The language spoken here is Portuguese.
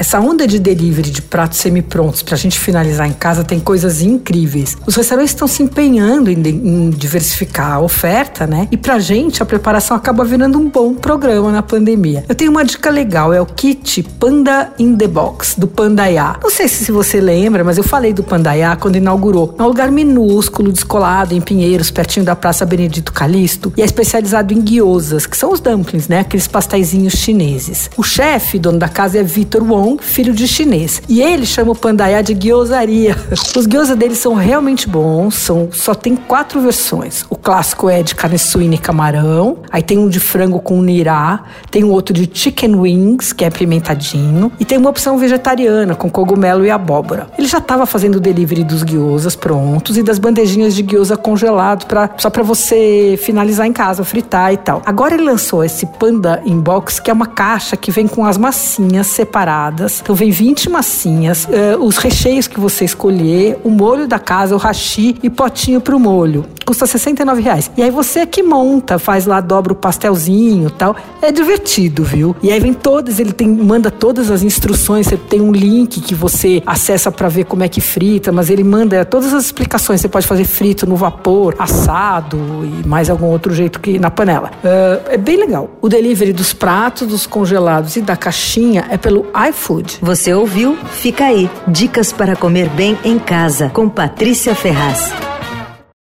Essa onda de delivery de pratos semi-prontos pra gente finalizar em casa tem coisas incríveis. Os restaurantes estão se empenhando em, em diversificar a oferta, né? E pra gente a preparação acaba virando um bom programa na pandemia. Eu tenho uma dica legal, é o kit Panda in the Box, do Pandaiá. Não sei se você lembra, mas eu falei do Pandaiá quando inaugurou. É um lugar minúsculo, descolado, em Pinheiros, pertinho da Praça Benedito Calixto, e é especializado em guiosas, que são os dumplings, né? Aqueles pasteizinhos chineses. O chefe, dono da casa, é Vitor Wong, filho de chinês. E ele chama o Pandaiá de guiosaria. Os gyoza deles são realmente bons, são, só tem quatro versões. O clássico é de carne suína e camarão, aí tem um de frango com nirá, tem um outro de chicken wings, que é apimentadinho, e tem uma opção vegetariana com cogumelo e abóbora. Já estava fazendo o delivery dos gyozas prontos e das bandejinhas de gyoza congelado pra, só para você finalizar em casa, fritar e tal. Agora ele lançou esse Panda Inbox, que é uma caixa que vem com as massinhas separadas. Então vem 20 massinhas, uh, os recheios que você escolher, o molho da casa, o hashi e potinho pro molho. Custa 69 reais. E aí você que monta, faz lá, dobra o pastelzinho tal. É divertido, viu? E aí vem todas, ele tem, manda todas as instruções, você tem um link que você acessa para ver como é que frita, mas ele manda todas as explicações. Você pode fazer frito no vapor, assado e mais algum outro jeito que na panela. Uh, é bem legal. O delivery dos pratos, dos congelados e da caixinha é pelo iFood. Você ouviu? Fica aí. Dicas para comer bem em casa com Patrícia Ferraz.